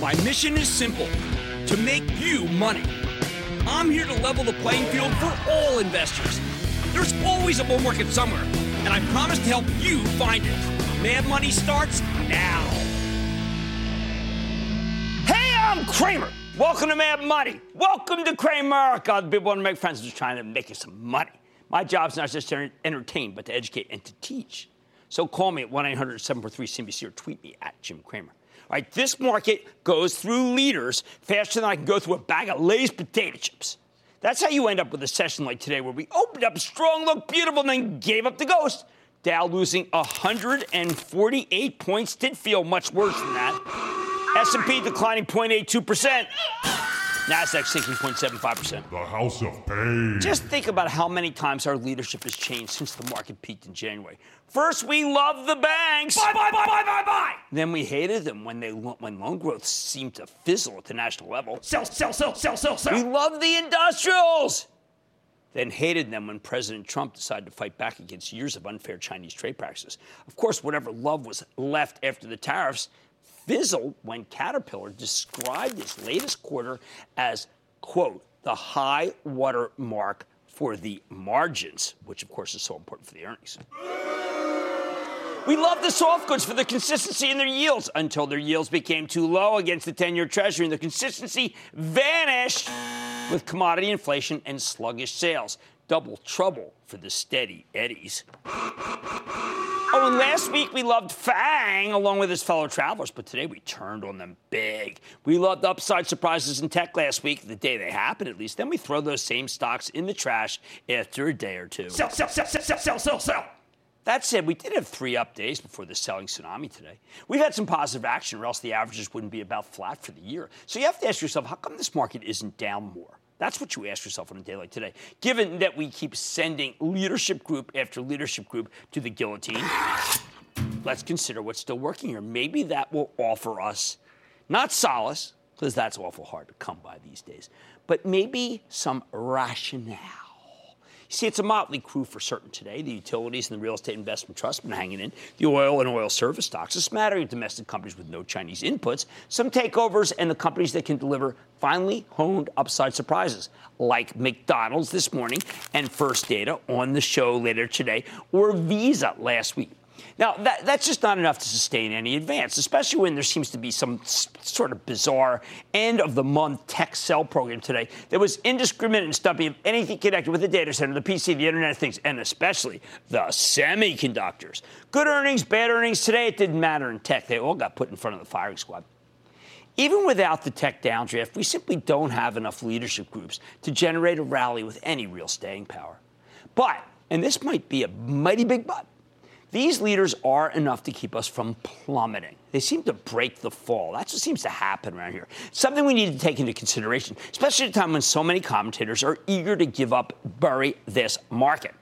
My mission is simple to make you money. I'm here to level the playing field for all investors. There's always a bull market somewhere, and I promise to help you find it. Mad Money starts now. Hey, I'm Cramer. Welcome to Mad Money. Welcome to Cramerica. The people want to make friends, just trying to make you some money. My job's not just to entertain, but to educate and to teach. So call me at 1 800 743 CNBC or tweet me at Jim Cramer. Right, this market goes through leaders faster than I can go through a bag of Lay's potato chips. That's how you end up with a session like today, where we opened up strong, looked beautiful, and then gave up the ghost. Dow losing 148 points did feel much worse than that. S&P declining 0.82 percent. Nasdaq sinking 0.75%. The House of Pain. Just think about how many times our leadership has changed since the market peaked in January. First, we loved the banks. Buy, buy, buy, buy, buy, buy. Then we hated them when they when loan growth seemed to fizzle at the national level. Sell, sell, sell, sell, sell, sell. We loved the industrials. Then hated them when President Trump decided to fight back against years of unfair Chinese trade practices. Of course, whatever love was left after the tariffs fizzle when Caterpillar described its latest quarter as, quote, the high water mark for the margins, which of course is so important for the earnings. We love the soft goods for the consistency in their yields until their yields became too low against the 10 year treasury and the consistency vanished with commodity inflation and sluggish sales. Double trouble for the steady eddies. Oh, and last week we loved Fang along with his fellow travelers, but today we turned on them big. We loved upside surprises in tech last week, the day they happened at least. Then we throw those same stocks in the trash after a day or two. Sell, sell, sell, sell, sell, sell, sell, sell. That said, we did have three up days before the selling tsunami today. We've had some positive action, or else the averages wouldn't be about flat for the year. So you have to ask yourself, how come this market isn't down more? That's what you ask yourself on a day like today. Given that we keep sending leadership group after leadership group to the guillotine, let's consider what's still working here. Maybe that will offer us not solace, because that's awful hard to come by these days, but maybe some rationale. You see, it's a motley crew for certain today. The utilities and the real estate investment trust have been hanging in. The oil and oil service stocks, a smattering of domestic companies with no Chinese inputs, some takeovers, and the companies that can deliver finally honed upside surprises, like McDonald's this morning and First Data on the show later today, or Visa last week. Now, that, that's just not enough to sustain any advance, especially when there seems to be some sort of bizarre end of the month tech sell program today that was indiscriminate and stumpy of anything connected with the data center, the PC, the Internet of Things, and especially the semiconductors. Good earnings, bad earnings. Today, it didn't matter in tech. They all got put in front of the firing squad. Even without the tech downdraft, we simply don't have enough leadership groups to generate a rally with any real staying power. But, and this might be a mighty big but, these leaders are enough to keep us from plummeting. They seem to break the fall. That's what seems to happen around here. Something we need to take into consideration, especially at a time when so many commentators are eager to give up, bury this market.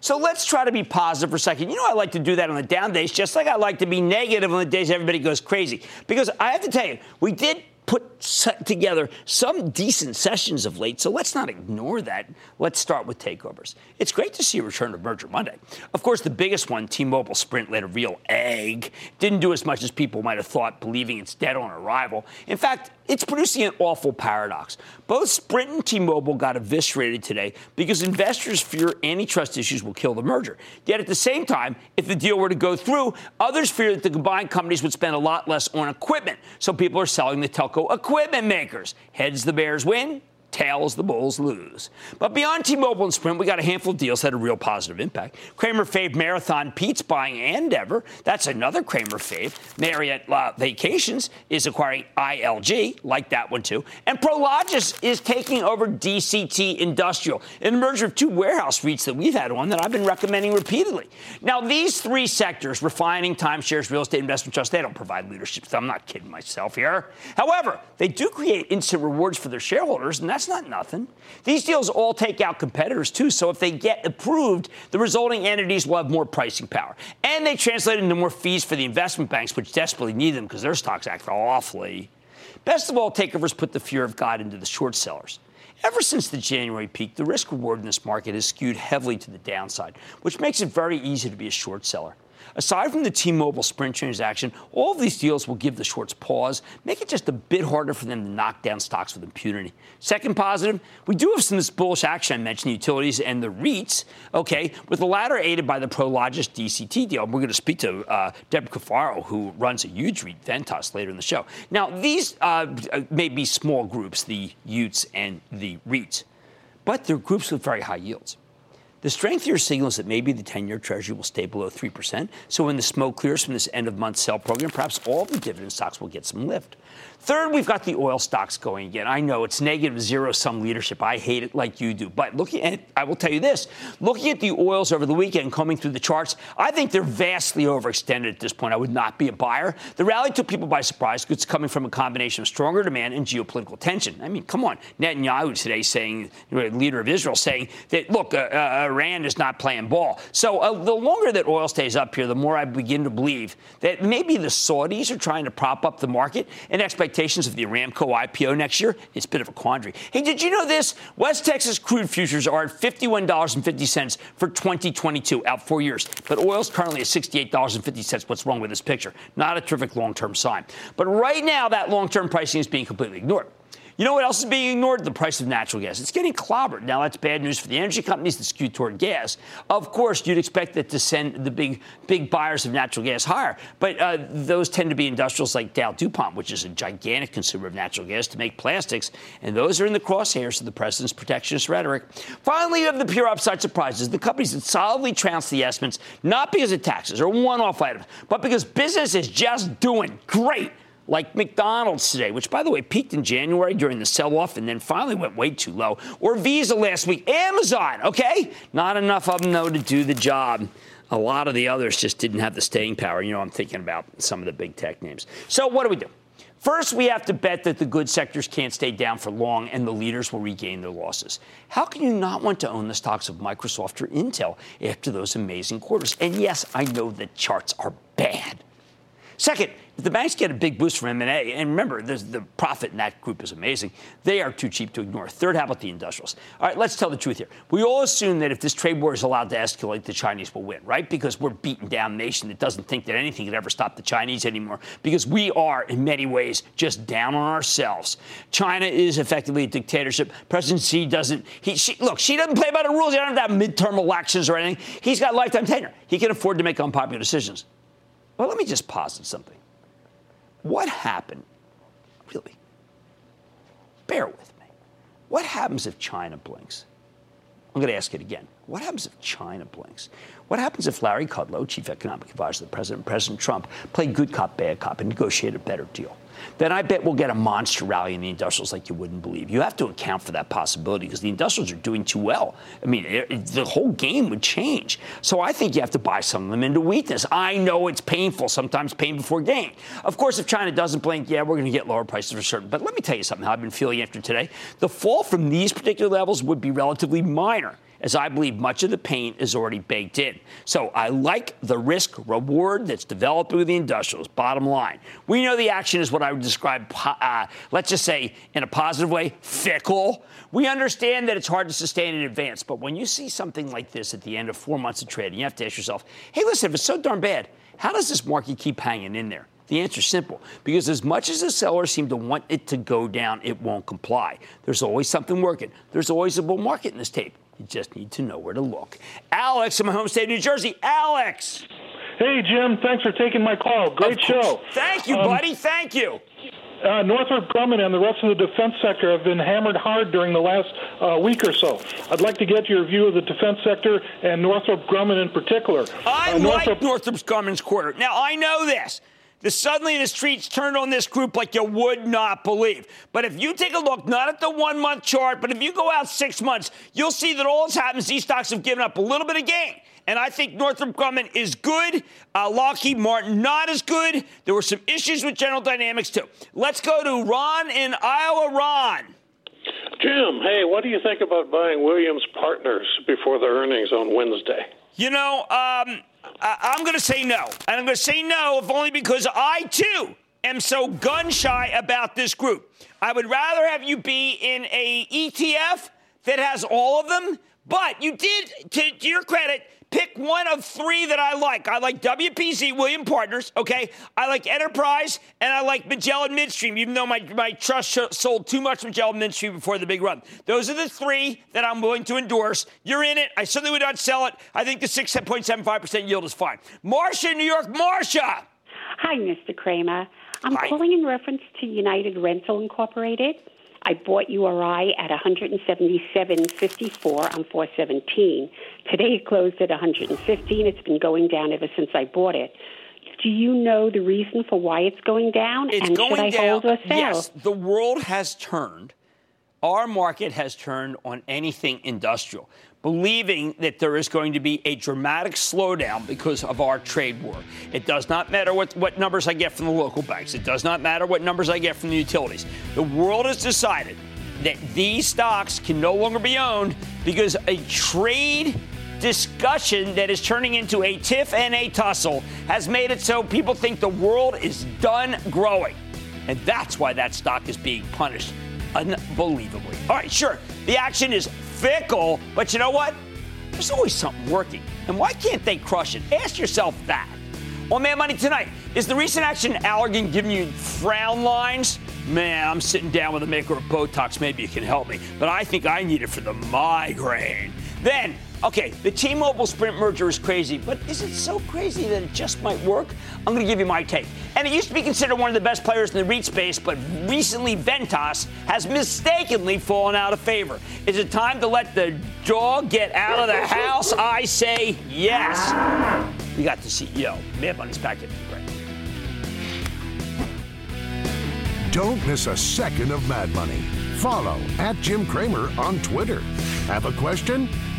So let's try to be positive for a second. You know, I like to do that on the down days, just like I like to be negative on the days everybody goes crazy. Because I have to tell you, we did put together some decent sessions of late, so let's not ignore that. Let's start with takeovers. It's great to see a return of Merger Monday. Of course, the biggest one, T-Mobile Sprint, laid a real egg. Didn't do as much as people might have thought, believing it's dead on arrival. In fact, it's producing an awful paradox. Both Sprint and T-Mobile got eviscerated today because investors fear antitrust issues will kill the merger. Yet at the same time, if the deal were to go through, others fear that the combined companies would spend a lot less on equipment. So people are selling the telco equipment makers. Heads the Bears win, Tails, the Bulls lose. But beyond T-Mobile and Sprint, we got a handful of deals that had a real positive impact. Cramer fave Marathon Pete's buying Andeavor. That's another Cramer fave. Marriott uh, Vacations is acquiring ILG, like that one too. And Prologis is taking over DCT Industrial, an merger of two warehouse REITs that we've had on that I've been recommending repeatedly. Now, these three sectors, refining, timeshares, real estate investment trust, they don't provide leadership. So I'm not kidding myself here. However, they do create instant rewards for their shareholders, and that's not nothing. These deals all take out competitors too, so if they get approved, the resulting entities will have more pricing power. And they translate into more fees for the investment banks, which desperately need them because their stocks act awfully. Best of all, takeovers put the fear of God into the short sellers. Ever since the January peak, the risk reward in this market has skewed heavily to the downside, which makes it very easy to be a short seller. Aside from the T-Mobile Sprint transaction, all of these deals will give the shorts pause, make it just a bit harder for them to knock down stocks with impunity. Second positive, we do have some of this bullish action I mentioned, utilities and the REITs, okay, with the latter aided by the Prologis DCT deal. We're going to speak to uh, Deb Cafaro, who runs a huge REIT, Ventas, later in the show. Now, these uh, may be small groups, the Utes and the REITs, but they're groups with very high yields. The strength here signals that maybe the 10 year Treasury will stay below 3%. So when the smoke clears from this end of month sell program, perhaps all the dividend stocks will get some lift. Third, we've got the oil stocks going again. I know it's negative zero sum leadership. I hate it like you do. But looking at, I will tell you this looking at the oils over the weekend, combing through the charts, I think they're vastly overextended at this point. I would not be a buyer. The rally took people by surprise because it's coming from a combination of stronger demand and geopolitical tension. I mean, come on. Netanyahu today saying, leader of Israel, saying that, look, uh, uh, Iran is not playing ball. So uh, the longer that oil stays up here, the more I begin to believe that maybe the Saudis are trying to prop up the market and expectations of the Aramco IPO next year, it's a bit of a quandary. Hey, did you know this? West Texas crude futures are at $51.50 for 2022, out four years. But oil's currently at $68.50. What's wrong with this picture? Not a terrific long term sign. But right now, that long term pricing is being completely ignored. You know what else is being ignored? The price of natural gas. It's getting clobbered. Now, that's bad news for the energy companies that skew toward gas. Of course, you'd expect that to send the big, big buyers of natural gas higher. But uh, those tend to be industrials like Dow DuPont, which is a gigantic consumer of natural gas to make plastics. And those are in the crosshairs of the president's protectionist rhetoric. Finally, you have the pure upside surprises. The companies that solidly trounced the estimates, not because of taxes or one off items, but because business is just doing great like McDonald's today, which, by the way, peaked in January during the sell off and then finally went way too low, or Visa last week, Amazon, okay? Not enough of them, though, to do the job. A lot of the others just didn't have the staying power. You know, I'm thinking about some of the big tech names. So, what do we do? First, we have to bet that the good sectors can't stay down for long and the leaders will regain their losses. How can you not want to own the stocks of Microsoft or Intel after those amazing quarters? And yes, I know the charts are bad. Second, the banks get a big boost from M&A, and remember, the profit in that group is amazing, they are too cheap to ignore. Third, how about the industrials? All right, let's tell the truth here. We all assume that if this trade war is allowed to escalate, the Chinese will win, right? Because we're beaten down nation that doesn't think that anything could ever stop the Chinese anymore. Because we are, in many ways, just down on ourselves. China is effectively a dictatorship. President Xi doesn't. He, she, look, Xi doesn't play by the rules. He doesn't have midterm elections or anything. He's got lifetime tenure. He can afford to make unpopular decisions. Well, let me just posit something. What happened, really? Bear with me. What happens if China blinks? I'm going to ask it again. What happens if China blinks? What happens if Larry Kudlow, chief economic advisor of the president, President Trump, played good cop, bad cop and negotiated a better deal? Then I bet we'll get a monster rally in the industrials like you wouldn't believe. You have to account for that possibility because the industrials are doing too well. I mean, it, the whole game would change. So I think you have to buy some of them into weakness. I know it's painful, sometimes pain before gain. Of course, if China doesn't blink, yeah, we're going to get lower prices for certain. But let me tell you something how I've been feeling after today. The fall from these particular levels would be relatively minor as I believe much of the pain is already baked in. So I like the risk reward that's developing with the industrials. Bottom line, we know the action is what I would describe, uh, let's just say, in a positive way, fickle. We understand that it's hard to sustain in advance, but when you see something like this at the end of four months of trading, you have to ask yourself, hey, listen, if it's so darn bad, how does this market keep hanging in there? The answer is simple because as much as the sellers seem to want it to go down, it won't comply. There's always something working. There's always a bull market in this tape. You just need to know where to look. Alex in my home state, of New Jersey. Alex. Hey, Jim. Thanks for taking my call. Great show. Thank you, um, buddy. Thank you. uh, Northrop Grumman and the rest of the defense sector have been hammered hard during the last uh, week or so. I'd like to get your view of the defense sector and Northrop Grumman in particular. I Uh, like Northrop Grumman's quarter. Now, I know this. The suddenly the streets turned on this group like you would not believe. But if you take a look, not at the one month chart, but if you go out six months, you'll see that all that's happened is these stocks have given up a little bit of gain. And I think Northrop Grumman is good. Uh, Lockheed Martin not as good. There were some issues with General Dynamics too. Let's go to Ron in Iowa. Ron. Jim, hey, what do you think about buying Williams Partners before the earnings on Wednesday? You know, um, I- I'm going to say no. And I'm going to say no, if only because I, too, am so gun shy about this group. I would rather have you be in a ETF that has all of them. But you did, to your credit, pick one of three that I like. I like WPC, William Partners, okay? I like Enterprise, and I like Magellan Midstream, even though my, my trust sh- sold too much Magellan Midstream before the big run. Those are the three that I'm willing to endorse. You're in it. I certainly would not sell it. I think the 6.75% yield is fine. Marcia in New York. Marcia! Hi, Mr. Cramer. I'm Hi. calling in reference to United Rental Incorporated. I bought URI at 177.54 on 417. Today it closed at 115. It's been going down ever since I bought it. Do you know the reason for why it's going down? It's and going should I down. hold or sell? Yes, the world has turned. Our market has turned on anything industrial, believing that there is going to be a dramatic slowdown because of our trade war. It does not matter what, what numbers I get from the local banks. It does not matter what numbers I get from the utilities. The world has decided that these stocks can no longer be owned because a trade discussion that is turning into a tiff and a tussle has made it so people think the world is done growing. And that's why that stock is being punished unbelievably. All right, sure, the action is fickle, but you know what? There's always something working. And why can't they crush it? Ask yourself that. On Mad Money tonight, is the recent action Allergan giving you frown lines? Man, I'm sitting down with a maker of Botox. Maybe you can help me. But I think I need it for the migraine. Then, okay, the T Mobile Sprint merger is crazy, but is it so crazy that it just might work? I'm going to give you my take. And it used to be considered one of the best players in the REIT space, but recently Ventas has mistakenly fallen out of favor. Is it time to let the dog get out of the house? I say yes. We got the CEO. Back in the break. Don't miss a second of Mad Money. Follow at Jim Cramer on Twitter. Have a question?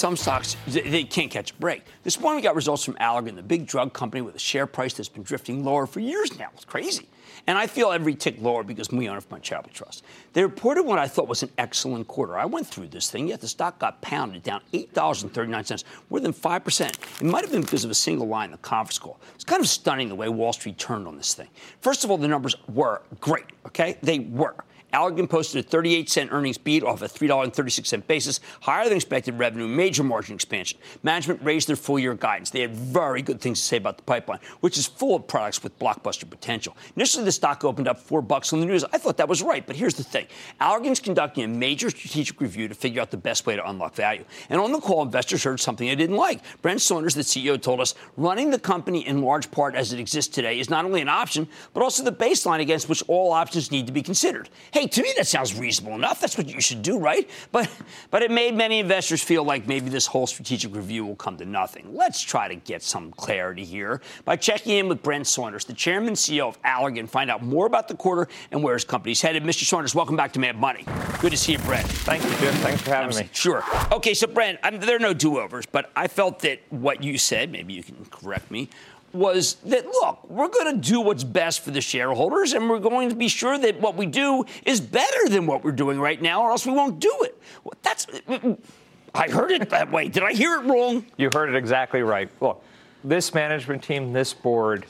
some stocks, they- can't catch a break. This morning we got results from Allergan, the big drug company with a share price that's been drifting lower for years now. It's crazy. And I feel every tick lower because we own it for my Chapel Trust. They reported what I thought was an excellent quarter. I went through this thing, yet the stock got pounded down $8.39, more than 5%. It might have been because of a single line in the conference call. It's kind of stunning the way Wall Street turned on this thing. First of all, the numbers were great, okay? They were. Allergan posted a 38 cent earnings beat off a $3.36 basis, higher than expected revenue, major margin expansion. Management raised their full year guidance. They had very good things to say about the pipeline, which is full of products with blockbuster potential. Initially, the stock opened up four bucks on the news. I thought that was right, but here's the thing Allergan's conducting a major strategic review to figure out the best way to unlock value. And on the call, investors heard something they didn't like. Brent Saunders, the CEO, told us running the company in large part as it exists today is not only an option, but also the baseline against which all options need to be considered. Hey, to me, that sounds reasonable enough. That's what you should do, right? But, but it made many investors feel like maybe this whole strategic review will come to nothing. Let's try to get some clarity here by checking in with Brent Saunders, the chairman and CEO of Allergan, find out more about the quarter and where his company's headed. Mr. Saunders, welcome back to Mad Money. Good to see you, Brent. Thank you, Jim. Thanks for having me. Sure. Okay, so Brent, I mean, there are no do-overs, but I felt that what you said, maybe you can correct me, was that look, we're going to do what's best for the shareholders, and we're going to be sure that what we do is better than what we're doing right now, or else we won't do it. That's. I heard it that way. Did I hear it wrong? You heard it exactly right. Look, this management team, this board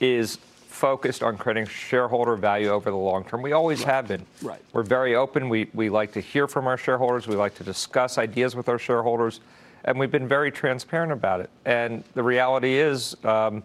is focused on creating shareholder value over the long term. We always have been. Right. We're very open. We, we like to hear from our shareholders. We like to discuss ideas with our shareholders. And we've been very transparent about it. And the reality is, um,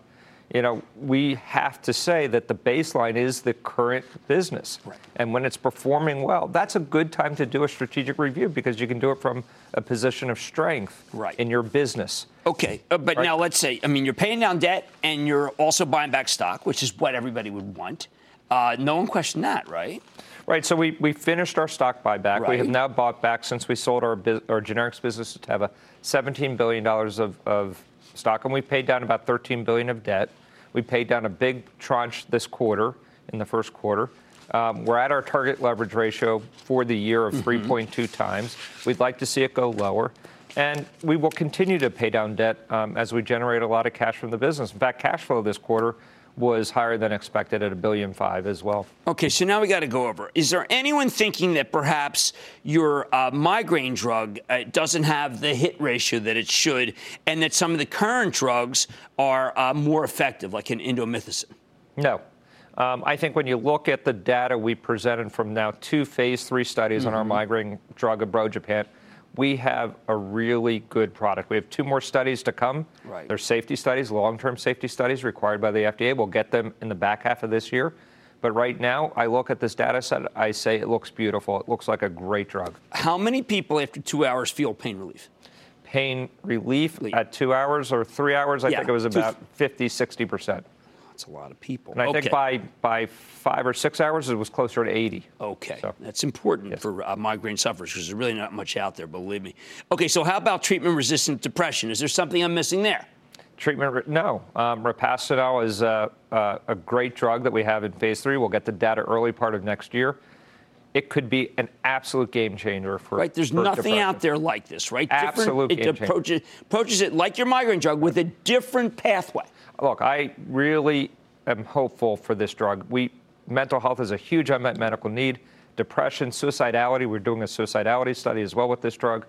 you know, we have to say that the baseline is the current business. Right. And when it's performing well, that's a good time to do a strategic review because you can do it from a position of strength Right. in your business. Okay, uh, but Right. now let's say, I mean, you're paying down debt and you're also buying back stock, which is what everybody would want. Uh, no one questioned that, right? Right. So we, we finished our stock buyback. We have now bought back since we sold our our generics business to Teva, $17 billion of, of stock, and we paid down about 13 billion of debt. We paid down a big tranche this quarter, in the first quarter. Um, we're at our target leverage ratio for the year of 3.2 times. We'd like to see it go lower. And we will continue to pay down debt um, as we generate a lot of cash from the business. In fact, cash flow this quarter was higher than expected at a billion five as well. Okay, so now we got to go over. Is there anyone thinking that perhaps your uh, migraine drug uh, doesn't have the hit ratio that it should, and that some of the current drugs are uh, more effective, like an indomethacin? No. Um, I think when you look at the data we presented from now two phase three studies on our Mm-hmm. migraine drug, Ubrogepant, we have a really good product. We have two more studies to come. Right. They're safety studies, long-term safety studies required by the FDA. We'll get them in the back half of this year. But right now, I look at this data set, I say it looks beautiful. It looks like a great drug. How many people after two hours feel pain relief? Pain relief Relief. at two hours or three hours, I Yeah, think it was about 50, 60%. That's a lot of people. And I okay. think by, by five or six hours, it was closer to 80. Okay, So- that's important for uh, migraine sufferers because there's really not much out there, believe me. Okay, so how about treatment-resistant depression? Is there something I'm missing there? Treatment, no. Um, Rapastinel is a, a, a great drug that we have in phase three. We'll get the data early part of next year. It could be an absolute game changer for Right, there's for nothing depression. out there like this, right? Absolute Different, game it changer. approaches, approaches it like your migraine drug with a different pathway. Look, I really am hopeful for this drug. We mental health is a huge unmet medical need. Depression, suicidality. We're doing a suicidality study as well with this drug.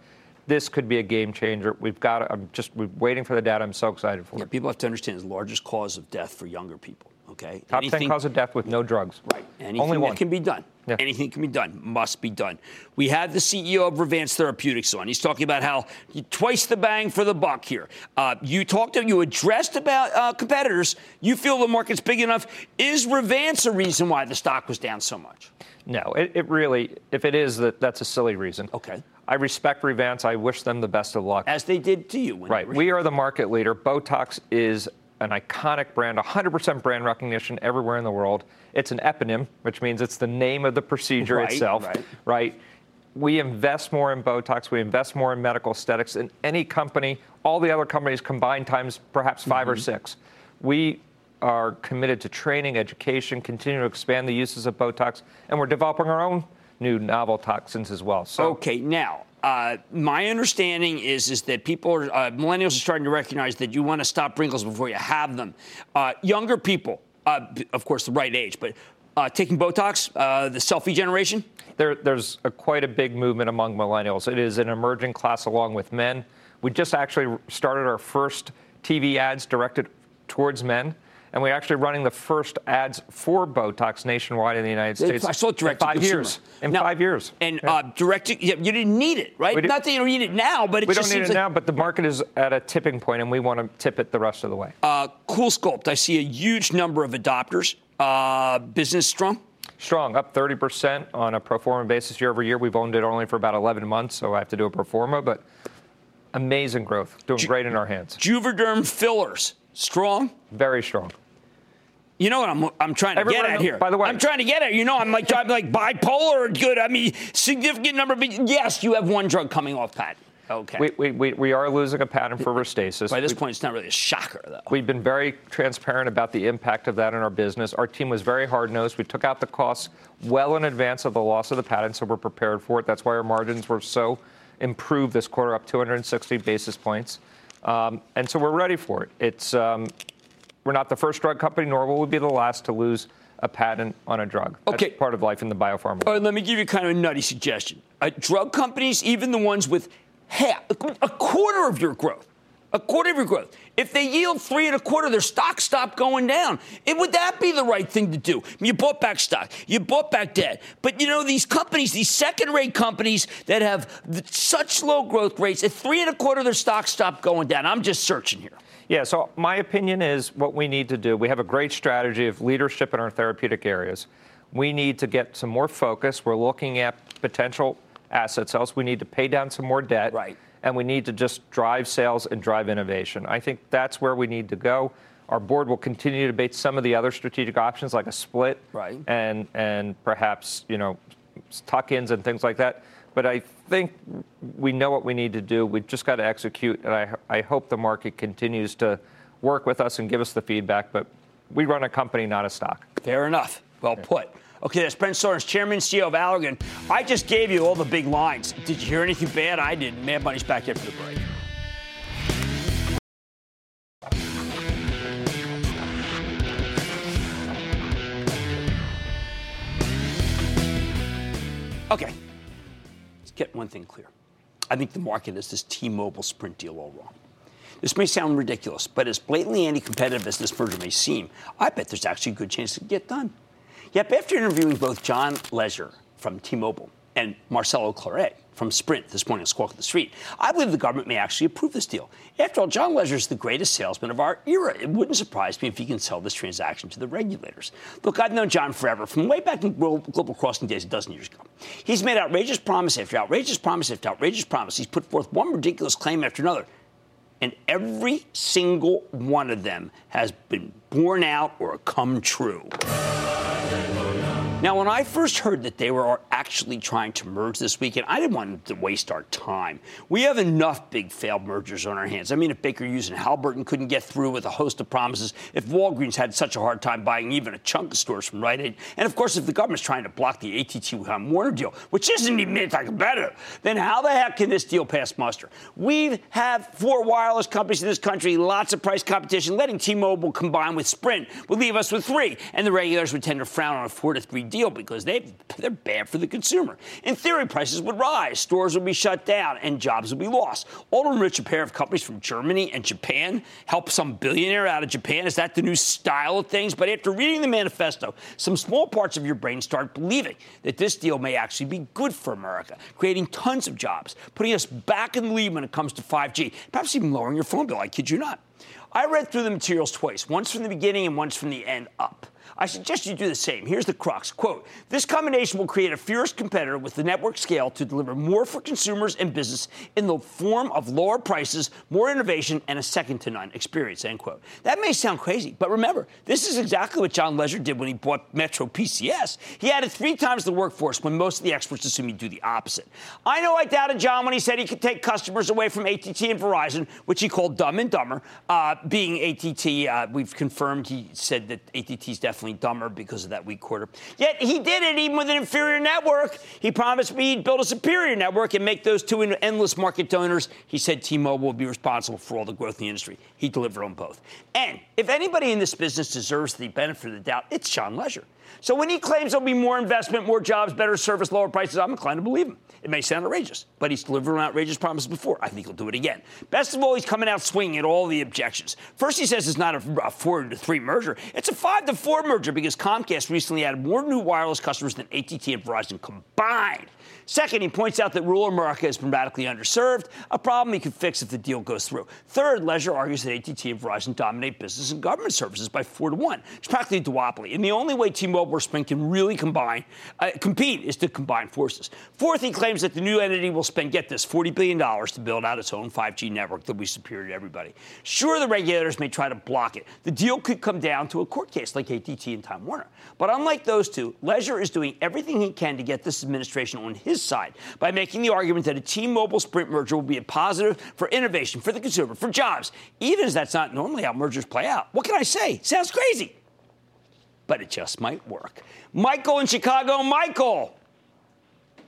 This could be a game changer. We've got. I'm just we're waiting for the data. I'm so excited for Yeah, it. people have to understand the largest cause of death for younger people. Okay, Top ten cause of death with no drugs. Right. Anything Only one. that can be done. Yeah. Anything can be done must be done. We had the CEO of Revance Therapeutics on. He's talking about how you twice the bang for the buck here. Uh, you talked to, you addressed about uh, competitors. You feel the market's big enough. Is Revance a reason why the stock was down so much? No, it, it really, if it is, that that's a silly reason. Okay. I respect Revance. I wish them the best of luck. As they did to you. When right. were- We are the market leader. Botox is an iconic brand, 100% brand recognition everywhere in the world. It's an eponym, which means it's the name of the procedure Right, itself. right. right? We invest more in Botox. We invest more in medical aesthetics than any company, all the other companies combined times perhaps 5 or Mm-hmm. six. We are committed to training, education, continue to expand the uses of Botox, and we're developing our own new novel toxins as well. So Okay, now uh, my understanding is is that people are uh, millennials are starting to recognize that you want to stop wrinkles before you have them. Uh, younger people, uh, of course, the right age, but uh, taking Botox, uh, the selfie generation. there, there's a, quite a big movement among millennials. It is an emerging class along with men. We just actually started our first TV ads directed towards men. And we're actually running the first ads for Botox nationwide in the United States. I saw it direct in five consumer. years. In Now- five years. And Yeah. uh, direct, to, you didn't need it, right? Not that you don't need it now, but it we just don't need seems it like, now, but the market is at a tipping point, and we want to tip it the rest of the way. Uh, cool Sculpt. I see a huge number of adopters. Uh, business strong. Strong, up 30% on a pro forma basis year over year. We've owned it only for about 11 months, so I have to do a pro forma, but amazing growth. Doing great in our hands. Juvederm fillers strong. Very strong. You know what I'm, I'm trying to Everyone get at here. by the way- I'm trying to get at. You know, I'm like I'm like bipolar good. I mean, significant number. But yes, you have one drug coming off patent. Okay. We, we, we, we are losing a patent for Restasis. By this We- point, it's not really a shocker, though. We've been very transparent about the impact of that in our business. Our team was very hard nosed. We took out the costs well in advance of the loss of the patent, so we're prepared for it. That's why our margins were so improved this quarter, up 260 basis points. Um, and so we're ready for it. It's, um, we're not the first drug company, nor will we be the last to lose a patent on a drug. That's Okay. part of life in the biopharma. All right, let me give you kind of a nutty suggestion. Uh, drug companies, even the ones with half, a quarter of your growth, a quarter of your growth. If they yield three and a quarter, their stock stopped going down. It, would that be the right thing to do? You bought back stock, you bought back debt. But you know, these companies, these second rate companies that have such low growth rates, at three and a quarter, their stock stopped going down. I'm just searching here. Yeah, so my opinion is what we need to do. We have a great strategy of leadership in our therapeutic areas. We need to get some more focus. We're looking at potential asset sales. We need to pay down some more debt. Right and we need to just drive sales and drive innovation. I think that's where we need to go. Our board will continue to debate some of the other strategic options, like a split, right. and and perhaps you know tuck-ins and things like that. But I think we know what we need to do. We've just got to execute, and I I hope the market continues to work with us and give us the feedback. But we run a company, not a stock. Fair enough. Well put. Okay, that's Brent Saunders, Chairman CEO of Allergan. I just gave you all the big lines. Did you hear anything bad? I didn't. Mad Money's back after the break. Okay, let's get one thing clear. I think the market has this T-Mobile Sprint deal all wrong. This may sound ridiculous, but as blatantly anti-competitive as this merger may seem, I bet there's actually a good chance to get done. Yet, after interviewing both John Legere from T Mobile and Marcelo Claure from Sprint this morning at Squawk of the Street, I believe the government may actually approve this deal. After all, John Legere is the greatest salesman of our era. It wouldn't surprise me if he can sell this transaction to the regulators. Look, I've known John forever, from way back in Global Crossing days a dozen years ago. He's made outrageous promise after outrageous promise after outrageous promise. He's put forth one ridiculous claim after another. And every single one of them has been borne out or come true. Now, when I first heard that they were actually trying to merge this weekend, I didn't want to waste our time. We have enough big failed mergers on our hands. I mean, if Baker Hughes and Halliburton couldn't get through with a host of promises, if Walgreens had such a hard time buying even a chunk of stores from Rite Aid, and of course, if the government's trying to block the ATT Warner deal, which isn't even anti-competitive, then how the heck can this deal pass muster? We have four wireless companies in this country, lots of price competition. Letting T-Mobile combine with Sprint would leave us with three, and the regulars would tend to frown on a four to three deal because they, they're bad for the consumer. In theory, prices would rise, stores would be shut down, and jobs would be lost. All to enrich a pair of companies from Germany and Japan, help some billionaire out of Japan. Is that the new style of things? But after reading the manifesto, some small parts of your brain start believing that this deal may actually be good for America, creating tons of jobs, putting us back in the lead when it comes to 5G, perhaps even lowering your phone bill. I kid you not. I read through the materials twice, once from the beginning and once from the end up. I suggest you do the same. Here's the crux. Quote, this combination will create a fierce competitor with the network scale to deliver more for consumers and business in the form of lower prices, more innovation, and a second to none experience, end quote. That may sound crazy, but remember, this is exactly what John Legere did when he bought Metro PCS. He added three times the workforce when most of the experts assume he'd do the opposite. I know I doubted John when he said he could take customers away from ATT and Verizon, which he called dumb and dumber. Uh, being ATT, uh, we've confirmed he said that ATT is definitely dumber because of that weak quarter. Yet he did it even with an inferior network. He promised me he'd build a superior network and make those two endless market donors. He said T-Mobile would be responsible for all the growth in the industry. He delivered on both. And if anybody in this business deserves the benefit of the doubt, it's John Legere. So when he claims there'll be more investment, more jobs, better service, lower prices, I'm inclined to believe him. It may sound outrageous, but he's delivered on outrageous promises before. I think he'll do it again. Best of all, he's coming out swinging at all the objections. First, he says it's not a, a four to three merger; it's a five to four merger because Comcast recently added more new wireless customers than AT&T and Verizon combined. Second, he points out that rural America is radically underserved, a problem he could fix if the deal goes through. Third, Legere argues that AT&T and Verizon dominate business and government services by four to one. It's practically a duopoly, and the only way T-Mobile Sprint can really combine, uh, compete is to combine forces. Fourth, he claims that the new entity will spend, get this, $40 billion to build out its own 5G network that will be superior to everybody. Sure, the regulators may try to block it. The deal could come down to a court case like AT&T and Time Warner. But unlike those two, Legere is doing everything he can to get this administration on his side by making the argument that a T-Mobile Sprint merger will be a positive for innovation, for the consumer, for jobs, even as that's not normally how mergers play out. What can I say? Sounds crazy. But it just might work. Michael in Chicago. Michael.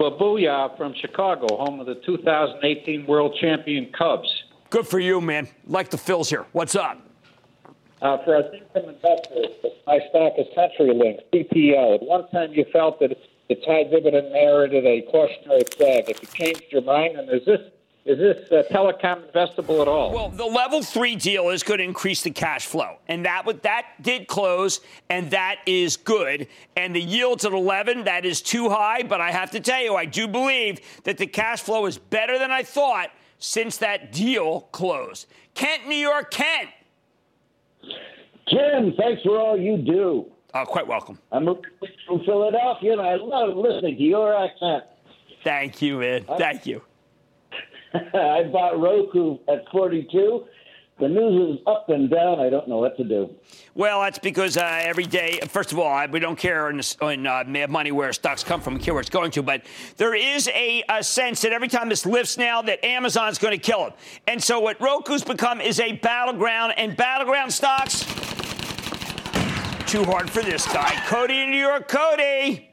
Well, booyah from Chicago, home of the 2018 World Champion Cubs. Good for you, man. Like the Phils here. What's up? Uh, for our income investors, my stock is CenturyLink, CPL. At one time, you felt that the high dividend merited a cautionary flag. If you changed your mind, and is this Is this uh, telecom investable at all? Well, the level three deal is going to increase the cash flow, and that would that did close, and that is good. And the yields at 11, that is too high. But I have to tell you, I do believe that the cash flow is better than I thought since that deal closed. Kent, New York, Kent. Jim, thanks for all you do. Oh, quite welcome. I'm from Philadelphia, and I love listening to your accent. Thank you, man. Thank you. I bought Roku at 42. The news is up and down. I don't know what to do. Well, that's because uh, every day, first of all, we don't care in, in uh, money where stocks come from, we care where it's going to, but there is a, a sense that every time this lifts now, that Amazon's going to kill it. And so what Roku's become is a battleground, and battleground stocks, too hard for this guy. Cody in New York, Cody.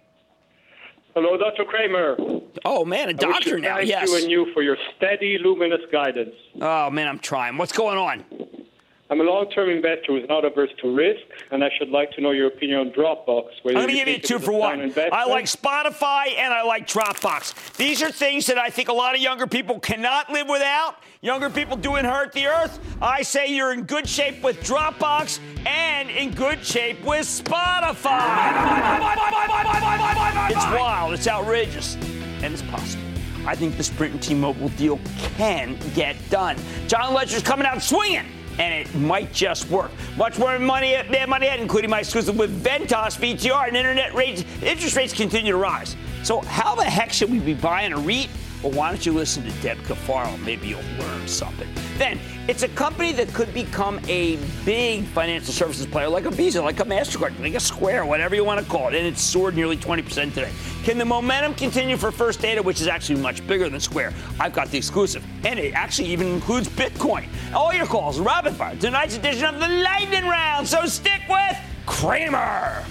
Hello, Dr. Cramer. Oh man, a doctor now. Thank Yes. you and you for your steady, luminous guidance. Oh man, I'm trying. What's going on? I'm a long-term investor who's not averse to risk, and I should like to know your opinion on Dropbox. I'm going to give you two for one. I like Spotify and I like Dropbox. These are things that I think a lot of younger people cannot live without. Younger people doing hurt the earth. I say you're in good shape with Dropbox and in good shape with Spotify. It's wild. It's outrageous. And it's possible. I think the Sprint and T-Mobile deal can get done. John Legere's coming out swinging and it might just work. Much more money at Mad Money including my exclusive with Ventas VTR and internet rates, interest rates continue to rise. So how the heck should we be buying a REIT? Well, why don't you listen to Deb Cafaro? Maybe you'll learn something. Then, it's a company that could become a big financial services player like a Visa, like a MasterCard, like a Square, whatever you want to call it. And it's soared nearly 20% today. Can the momentum continue for First Data, which is actually much bigger than Square? I've got the exclusive. And it actually even includes Bitcoin. All your calls, rapid fire. Tonight's edition of the Lightning Round. So stick with Cramer.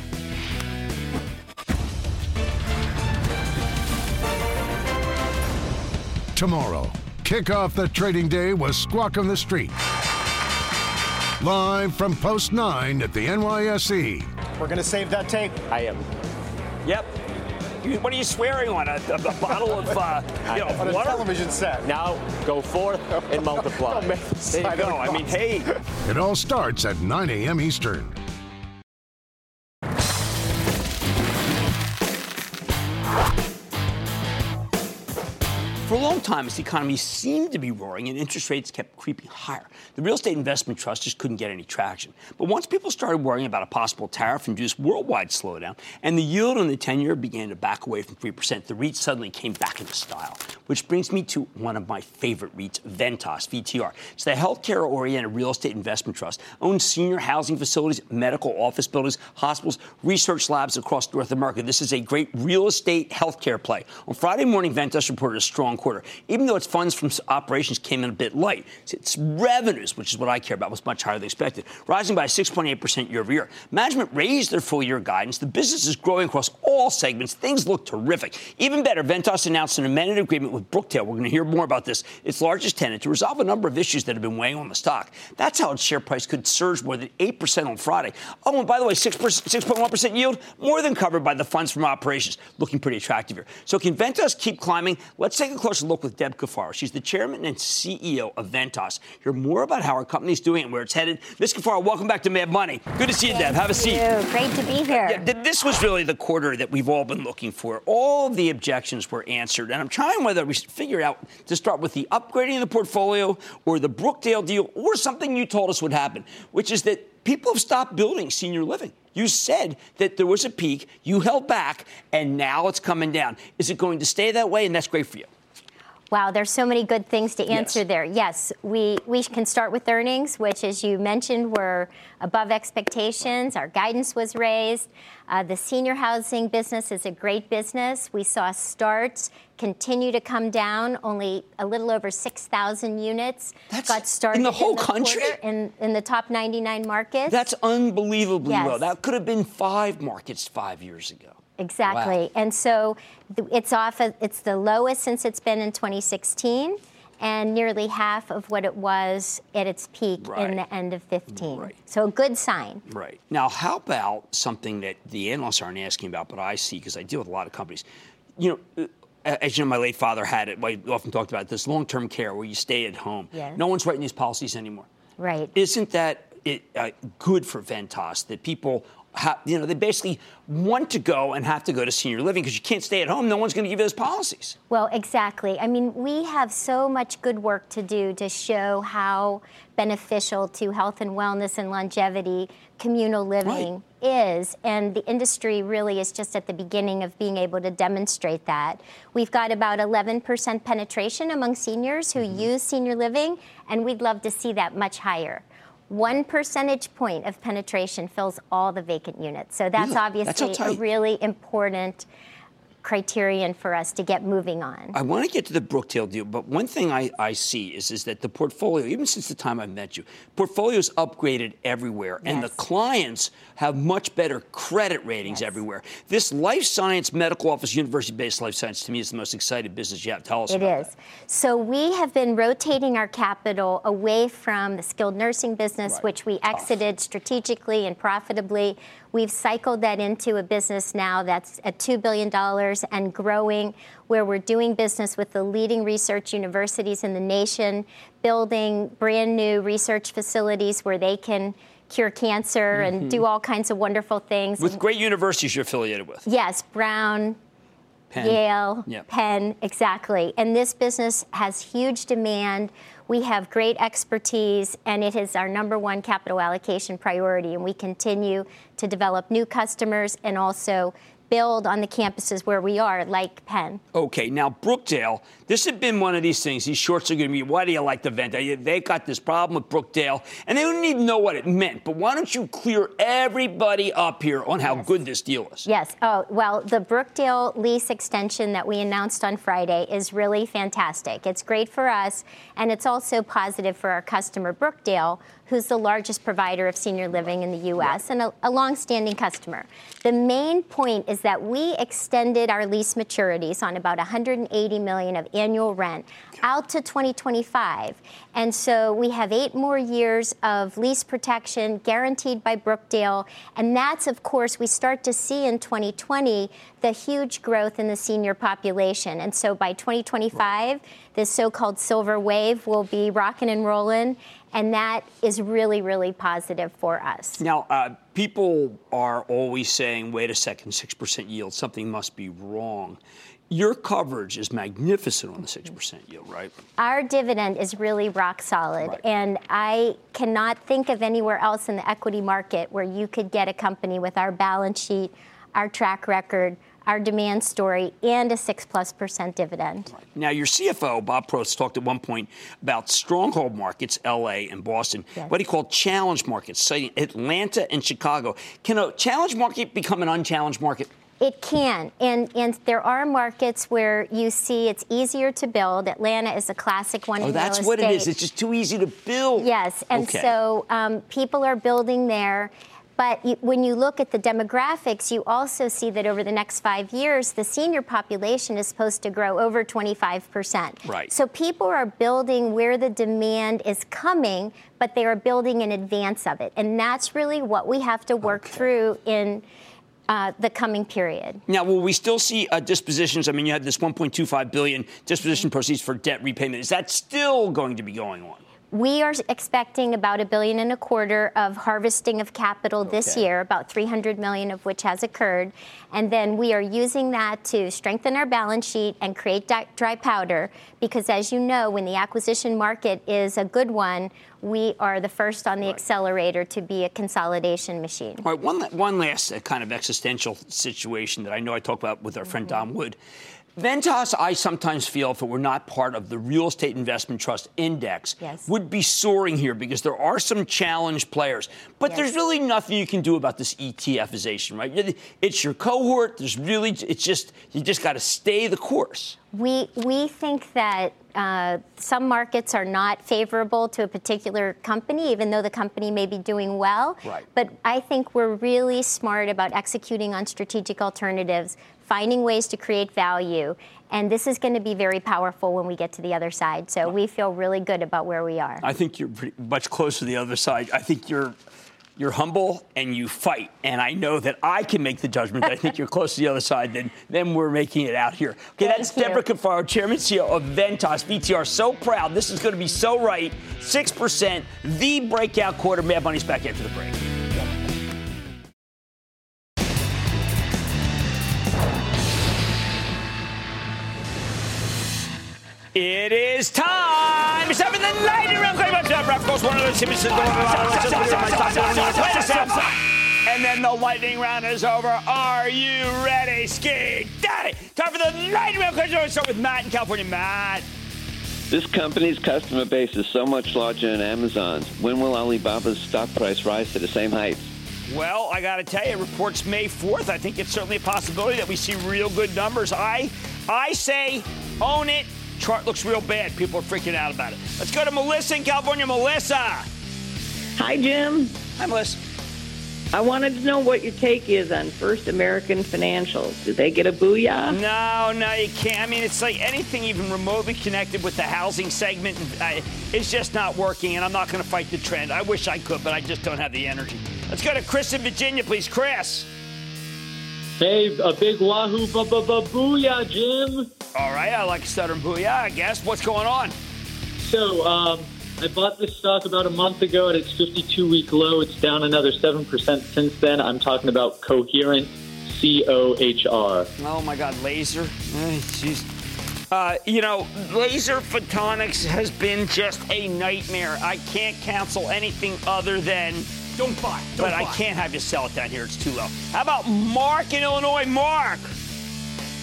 Tomorrow, kick off the trading day with Squawk on the Street. Live from Post 9 at the NYSE. We're going to save that tape. I am. Yep. You- What are you swearing on? A, a, a bottle of, uh, you know, On a water? television set. Now go forth and multiply. Don't There you go. I mean, hey. It all starts at 9 a.m. Eastern. For a long time, the economy seemed to be roaring and interest rates kept creeping higher, the real estate investment trust just couldn't get any traction. But once people started worrying about a possible tariff-induced worldwide slowdown, and the yield on the 10-year began to back away from 3%, the REIT suddenly came back into style. Which brings me to one of my favorite REITs, Ventas, VTR. It's the healthcare-oriented real estate investment trust, owns senior housing facilities, medical office buildings, hospitals, research labs across North America. This is a great real estate healthcare play. On Friday morning, Ventas reported a strong quarter, even though its funds from operations came in a bit light. Its revenues, which is what I care about, was much higher than expected, rising by 6.8% year over year. Management raised their full year guidance. The business is growing across all segments. Things look terrific. Even better, Ventas announced an amended agreement with Brookdale. We're going to hear more about this. Its largest tenant to resolve a number of issues that have been weighing on the stock. That's how its share price could surge more than 8% on Friday. Oh, and by the way, 6 6.1% yield, more than covered by the funds from operations. Looking pretty attractive here. So can Ventas keep climbing? Let's take a closer look with Deb Cafaro. She's the chairman and CEO of Ventas. Hear more about how our company's doing and where it's headed. Ms. Cafaro, welcome back to Mad Money. Good to see you, Deb. Have a seat. you. Great to be here. Yeah, this was really the quarter that we've all been looking for. All the objections were answered, and I'm trying whether we should figure out to start with the upgrading of the portfolio or the Brookdale deal or something you told us would happen, which is that people have stopped building senior living. You said that there was a peak, you held back, and now it's coming down. Is it going to stay that way? And that's great for you. Wow, there's so many good things to answer Yes. there. Yes, we, we can start with earnings, which, as you mentioned, were above expectations. Our guidance was raised. Uh, the senior housing business is a great business. We saw starts continue to come down. Only a little over 6,000 units got started in the whole country? quarter in, in the top 99 markets. That's unbelievably Yes. low. That could have been five markets five years ago. Exactly. Wow. And so it's off, of- it's the lowest since it's been in 2016 and nearly half of what it was at its peak Right. in the end of 15. So a good sign. Right. Now, how about something that the analysts aren't asking about, but I see because I deal with a lot of companies? You know, as you know, my late father had it. I often talked about this long-term care where you stay at home. Yes. No one's writing these policies anymore. Right. Isn't that it, uh, good for Ventas that people, ha- you know, they basically want to go and have to go to senior living because you can't stay at home. No one's going to give you those policies. Well, exactly. I mean, we have so much good work to do to show how beneficial to health and wellness and longevity communal living is. And the industry really is just at the beginning of being able to demonstrate that. We've got about 11% penetration among seniors who mm-hmm. use senior living, and we'd love to see that much higher. One percentage point of penetration fills all the vacant units. So that's Really? Obviously how a really important criterion for us to get moving on. I want to get to the Brookdale deal, but one thing I, I see is, is that the portfolio, even since the time I met you, portfolio's upgraded everywhere, and the clients have much better credit ratings everywhere. This life science medical office, university-based life science, to me is the most exciting business you have. Tell us It about is. So we have been rotating our capital away from the skilled nursing business, Right. which we exited strategically and profitably. We've cycled that into a business now that's at $2 billion and growing, where we're doing business with the leading research universities in the nation, building brand new research facilities where they can cure cancer and do all kinds of wonderful things. Mm-hmm. With great universities you're affiliated with. Yes, Brown, Penn. Yale, Yep. Penn, exactly. And this business has huge demand. We have great expertise, and it is our number one capital allocation priority. And we continue to develop new customers and also build on the campuses where we are, like Penn. Okay, now Brookdale, this had been one of these things. These shorts are going to be, why do you like the vent? They they got this problem with Brookdale, and they don't even know what it meant. But why don't you clear everybody up here on how good this deal is? Yes. Oh, well, the Brookdale lease extension that we announced on Friday is really fantastic. It's great for us, and it's also positive for our customer, Brookdale, who's the largest provider of senior living in the U.S. and a, a longstanding customer. The main point is that we extended our lease maturities on about 180 million of annual rent out to 2025. And so we have eight more years of lease protection guaranteed by Brookdale. And that's, of course, we start to see in 2020 the huge growth in the senior population. And so by 2025, this so called silver wave will be rocking and rolling. And that is really, really positive for us. Now, uh, people are always saying, wait a second, 6% yield, something must be wrong. Your coverage is magnificent on the 6% yield, right? Our dividend is really rock solid, Right. and I cannot think of anywhere else in the equity market where you could get a company with our balance sheet, our track record, our demand story, and a six plus percent dividend. Now, your CFO, Bob Probst, talked at one point about stronghold markets, LA and Boston, Yes. what he called challenge markets, citing Atlanta and Chicago. Can a challenge market become an unchallenged market? It can, and and there are markets where you see it's easier to build. Atlanta is a classic one. Oh, that's what it is. It's just too easy to build. Yes, and Okay. so um, people are building there. But you, when you look at the demographics, you also see that over the next five years, the senior population is supposed to grow over 25%. Right. So people are building where the demand is coming, but they are building in advance of it. And that's really what we have to work through in uh, the coming period. Now, will we still see uh, dispositions? I mean, you had this 1.25 billion disposition proceeds for debt repayment. Is that still going to be going on? We are expecting about a billion and a quarter of harvesting of capital this Okay. year, about 300 million of which has occurred. And then we are using that to strengthen our balance sheet and create dry powder because, as you know, when the acquisition market is a good one, we are the first on the accelerator to be a consolidation machine. All right, one, one last uh, kind of existential situation that I know I talked about with our friend Don Wood. Ventas, I sometimes feel, if it were not part of the Real Estate Investment Trust Index, Yes. would be soaring here because there are some challenge players. But Yes. there's really nothing you can do about this ETFization, right? It's your cohort. There's really, it's just, you just got to stay the course. We, we think that uh, some markets are not favorable to a particular company, even though the company may be doing well. Right. But I think we're really smart about executing on strategic alternatives, finding ways to create value. And this is going to be very powerful when we get to the other side. So we feel really good about where we are. I think you're pretty much close to the other side. I think you're you're humble and you fight. And I know that I can make the judgment that I think you're close to the other side than, than we're making it out here. Okay, Thank that's you. Debra Cafaro, Chairman CEO of Ventas VTR. So proud. This is going to be so right. 6%, the breakout quarter. Mad Money's back after the break. It is time. It's time for the lightning round. Of course, one of those and then the lightning round is over. Are you ready, Ski Daddy? Time for the lightning round. Let's start with Matt in California. Matt. This company's customer base is so much larger than Amazon's. When will Alibaba's stock price rise to the same heights? Well, I got to tell you, reports May 4th. I think it's certainly a possibility that we see real good numbers. I, I say, own it. Chart looks real bad. People are freaking out about it. Let's go to Melissa in California. Melissa. Hi, Jim. Hi, Melissa. I wanted to know what your take is on First American Financial. Do they get a booyah? No, no, you can't. I mean, it's like anything even remotely connected with the housing segment uh, is just not working, and I'm not going to fight the trend. I wish I could, but I just don't have the energy. Let's go to Chris in Virginia, please. Chris. Hey, a big wahoo ba ba ba booyah, Jim. All right, I like stuttering booyah, I guess. What's going on? So, um, I bought this stock about a month ago at its 52 week low. It's down another 7% since then. I'm talking about Coherent, C O H R. Oh my God, laser. Jeez. Uh, you know, laser photonics has been just a nightmare. I can't cancel anything other than. Don't buy. Don't but I can't have you sell it down here. It's too low. How about Mark in Illinois? Mark.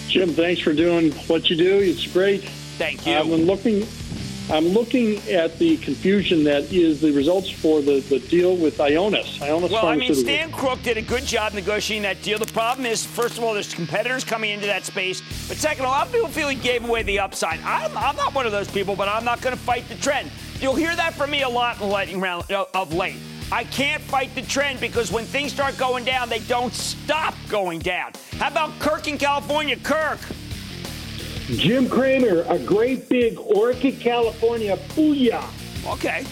Jim, thanks for doing what you do. It's great. Thank you. I'm looking. I'm looking at the confusion that is the results for the, the deal with Ionis. Ionis Well, I mean, Stan Crooke did a good job negotiating that deal. The problem is, first of all, there's competitors coming into that space. But second, a lot of people feel he gave away the upside. I'm, I'm not one of those people, but I'm not going to fight the trend. You'll hear that from me a lot in the lightning round uh, of late. I can't fight the trend because when things start going down, they don't stop going down. How about Kirk in California? Kirk. Jim Cramer, a great big Orchid, California. Booyah! Okay.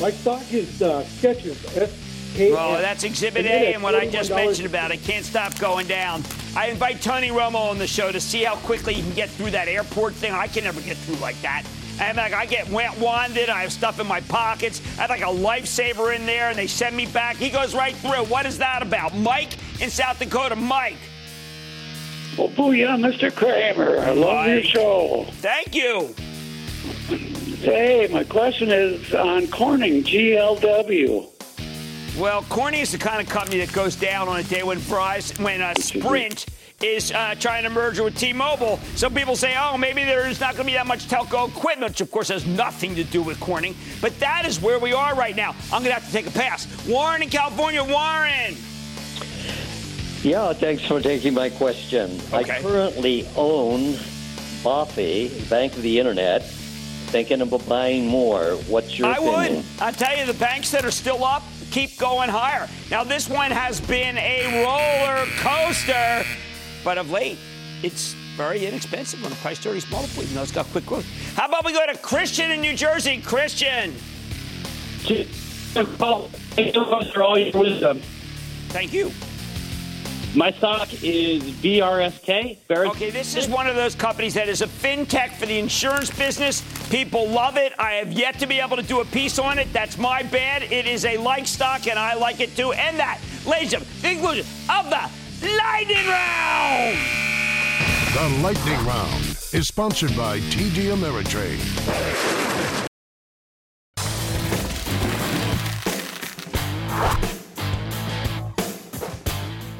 My stock is uh, Skechers. S-K- Oh, that's Exhibit A and what I just mentioned about it. Can't stop going down. I invite Tony Romo on the show to see how quickly he can get through that airport thing. I can never get through like that. And like I get wanded, I have stuff in my pockets. I have like a lifesaver in there, and they send me back. He goes right through. What is that about? Mike in South Dakota. Mike. Well, booyah, Mr. Cramer. I love your Mike. show. Thank you. Hey, my question is on Corning, GLW. Well, Corning is the kind of company that goes down on a day when Verizon, when uh, Sprint is uh, trying to merge with T-Mobile. Some people say, oh, maybe there's not going to be that much telco equipment, which of course has nothing to do with Corning. But that is where we are right now. I'm going to have to take a pass. Warren in California. Warren. Yeah, thanks for taking my question. Okay. I currently own Boffy, Bank of the Internet, thinking about buying more. What's your I opinion? would. I tell you, the banks that are still up keep going higher. Now, this one has been a roller coaster, but of late, it's very inexpensive on a price to earnings multiple, even though it's got quick growth. How about we go to Christian in New Jersey? Christian. Thank you for all your wisdom. Thank you. My stock is BRSK. Okay, this is one of those companies that is a fintech for the insurance business. People love it. I have yet to be able to do a piece on it. That's my bad. It is a like stock, and I like it too. And that, ladies and gentlemen, the conclusion of the lightning round. The Lightning Round is sponsored by TD Ameritrade.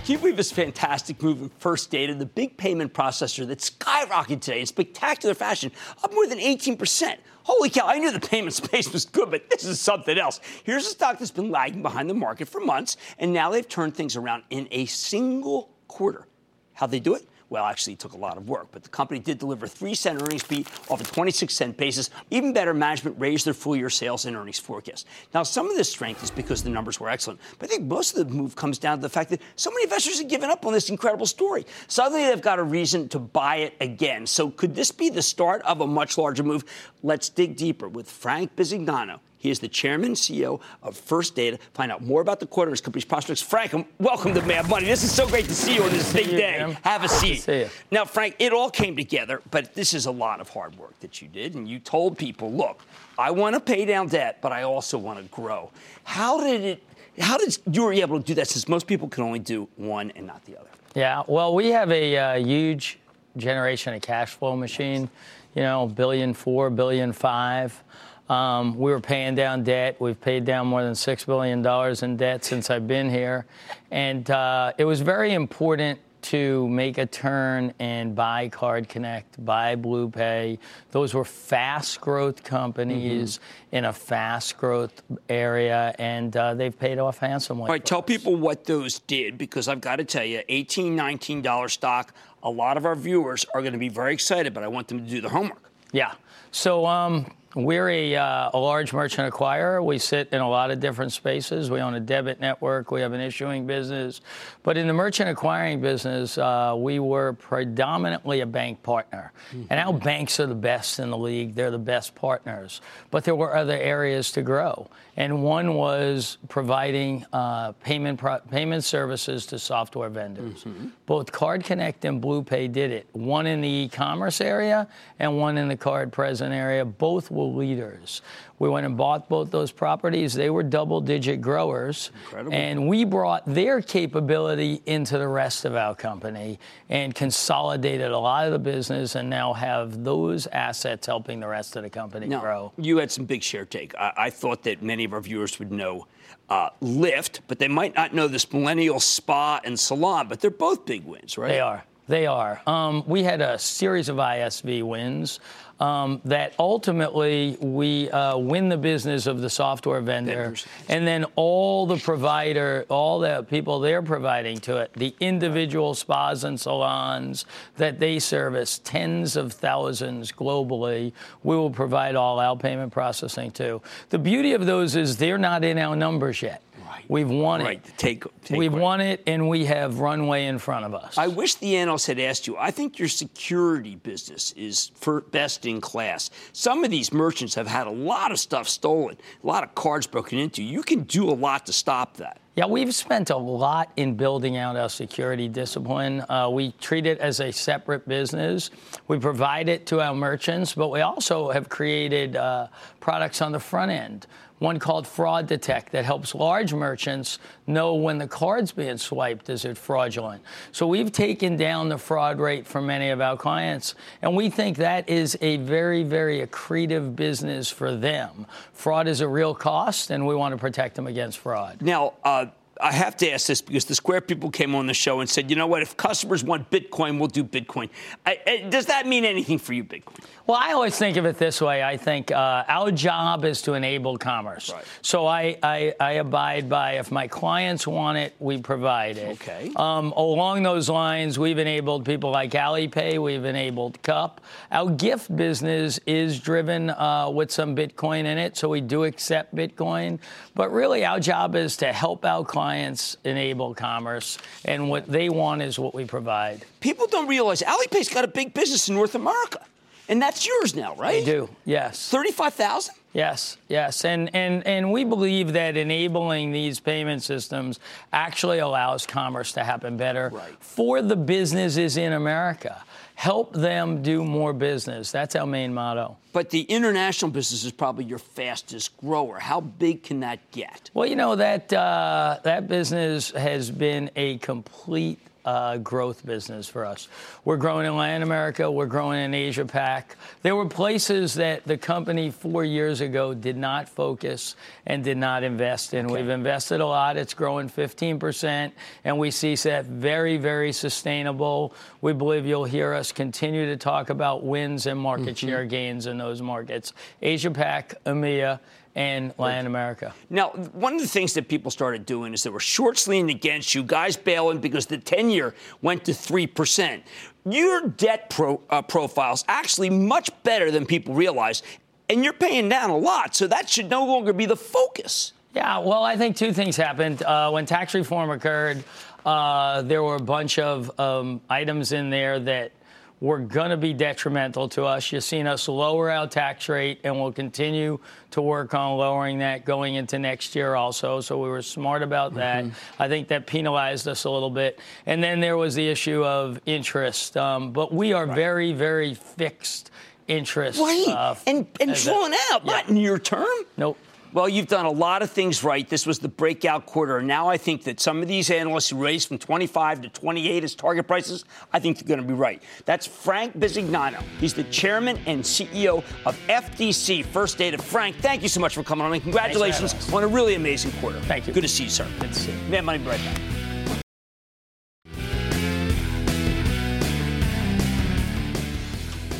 Can you believe this fantastic move in First Data, the big payment processor that skyrocketed today in spectacular fashion, up more than 18%? Holy cow, I knew the payment space was good, but this is something else. Here's a stock that's been lagging behind the market for months, and now they've turned things around in a single quarter. How'd they do it? Well, actually, it took a lot of work, but the company did deliver 3 cent earnings beat off a 26 cent basis. Even better, management raised their full year sales and earnings forecast. Now, some of this strength is because the numbers were excellent, but I think most of the move comes down to the fact that so many investors have given up on this incredible story. Suddenly, they've got a reason to buy it again. So, could this be the start of a much larger move? Let's dig deeper with Frank Bisignano, He is the chairman and CEO of First Data. Find out more about the quarter, his company's prospects. Frank, welcome to Mad Money. This is so great to see you on this big day. Have a seat. Now, Frank, it all came together, but this is a lot of hard work that you did, and you told people, look, I want to pay down debt, but I also want to grow. How did it? How did you were able to do that? Since most people can only do one and not the other. Yeah, well, we have a uh, huge generation of cash flow machine. You know, billion four, billion five. Um, we were paying down debt. We've paid down more than six billion dollars in debt since I've been here, and uh, it was very important to make a turn and buy Card Connect, buy Blue Pay. Those were fast growth companies in a fast growth area, and uh, they've paid off handsomely. All right, tell people what those did because I've got to tell you, $18, $19 stock, a lot of our viewers are going to be very excited, but I want them to do the homework. Yeah. So um, we're a, uh, a large merchant acquirer. We sit in a lot of different spaces. We own a debit network. We have an issuing business. But in the merchant acquiring business, uh, we were predominantly a bank partner. And our banks are the best in the league. They're the best partners. But there were other areas to grow. And one was providing uh, payment pro- payment services to software vendors. Both Card Connect and BluePay did it. One in the e-commerce area and one in the card present area. Both were leaders. We went and bought both those properties. They were double-digit growers, Incredible. and we brought their capability into the rest of our company and consolidated a lot of the business, and now have those assets helping the rest of the company Now, grow. you had some big share take. I, I thought that many of our viewers would know uh, Lyft, but they might not know this millennial spa and salon, but they're both big wins, right? They are. They are. Um, we had a series of ISV wins um, that ultimately we uh, win the business of the software vendor, and then all the provider, all the people they're providing to it, the individual spas and salons that they service, tens of thousands globally, we will provide all our payment processing to. The beauty of those is they're not in our numbers yet. We've won Right, it. take, take We've won it, and we have runway in front of us. I wish the analyst had asked you. I think your security business is best in class. Some of these merchants have had a lot of stuff stolen, a lot of cards broken into. You can do a lot to stop that. Yeah, we've spent a lot in building out our security discipline. Uh, we treat it as a separate business. We provide it to our merchants, but we also have created uh, products on the front end. One called Fraud Detect that helps large merchants know when the card's being swiped is it fraudulent. So we've taken down the fraud rate for many of our clients, and we think that is a very, very accretive business for them. Fraud is a real cost, and we want to protect them against fraud. Now, uh, I have to ask this because the Square people came on the show and said, you know what, if customers want Bitcoin, we'll do Bitcoin. I, I, does that mean anything for you, Bitcoin? Well, I always think of it this way. I think uh, our job is to enable commerce. So I, I, I abide by if my clients want it, we provide it. Okay. Um, along those lines, we've enabled people like Alipay. We've enabled Cup. Our gift business is driven uh, with some Bitcoin in it, so we do accept Bitcoin. But really, our job is to help our clients enable commerce, and what they want is what we provide. People don't realize Alipay's got a big business in North America, and that's yours now, right? They do, yes. Thirty-five thousand. Yes, yes, and and and we believe that enabling these payment systems actually allows commerce to happen better for the businesses in America. Help them do more business. That's our main motto. But the international business is probably your fastest grower. How big can that get? Well, you know that uh, that business has been a complete uh, growth business for us. We're growing in Latin America. We're growing in Asia Pac. There were places that the company four years ago did not focus and did not invest in. We've invested a lot. It's growing 15%, and we see that very, very sustainable. We believe you'll hear us continue to talk about wins and market Mhm. share gains in those markets. Asia Pac, EMEA, and Latin America. Now, one of the things that people started doing is they were shorts leaning against you, guys bailing because the 10 year went to 3%. Your debt pro, uh, profile's actually much better than people realize, and you're paying down a lot, so that should no longer be the focus. Yeah, well, I think two things happened. Uh, when tax reform occurred, uh, there were a bunch of um, items in there that were going to be detrimental to us. You've seen us lower our tax rate, and we'll continue to work on lowering that going into next year also. So we were smart about that. Mm-hmm. I think that penalized us a little bit. And then there was the issue of interest. Um, but we are right. very, very fixed interest. Right. Uh, and and drawn out, yeah. not in your term. Nope. Well, you've done a lot of things right. This was the breakout quarter. And now I think that some of these analysts who raised from 25 to 28 as target prices, I think they're going to be right. That's Frank Bisignano. He's the chairman and CEO of FDC First Data. Frank, thank you so much for coming on and congratulations on a really amazing quarter. Thank you. Good to see you, sir. Good to see you. Mad Money, be right back.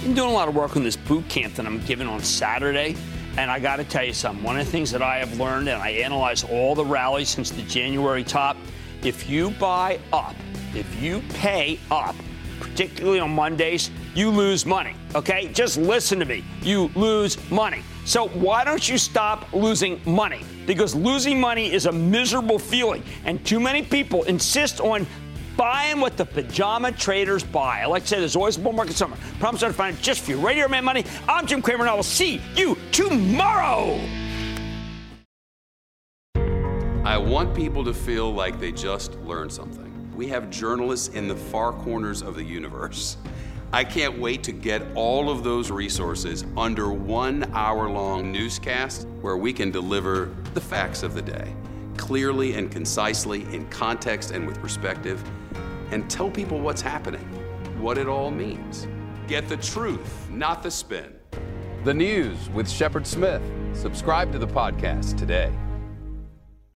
I'm doing a lot of work on this boot camp that I'm giving on Saturday. And I got to tell you something. One of the things that I have learned, and I analyze all the rallies since the January top, if you buy up, if you pay up, particularly on Mondays, you lose money. Okay? Just listen to me. You lose money. So why don't you stop losing money? Because losing money is a miserable feeling, and too many people insist on buying what the pajama traders buy. I like to say there's always a bull market somewhere. Promise I'll find it just for you. Radio Man Money. I'm Jim Cramer, and I will see you tomorrow. I want people to feel like they just learned something. We have journalists in the far corners of the universe. I can't wait to get all of those resources under one hour long newscast where we can deliver the facts of the day clearly and concisely, in context and with perspective and tell people what's happening, what it all means. Get the truth, not the spin. The News with Shepard Smith. Subscribe to the podcast today.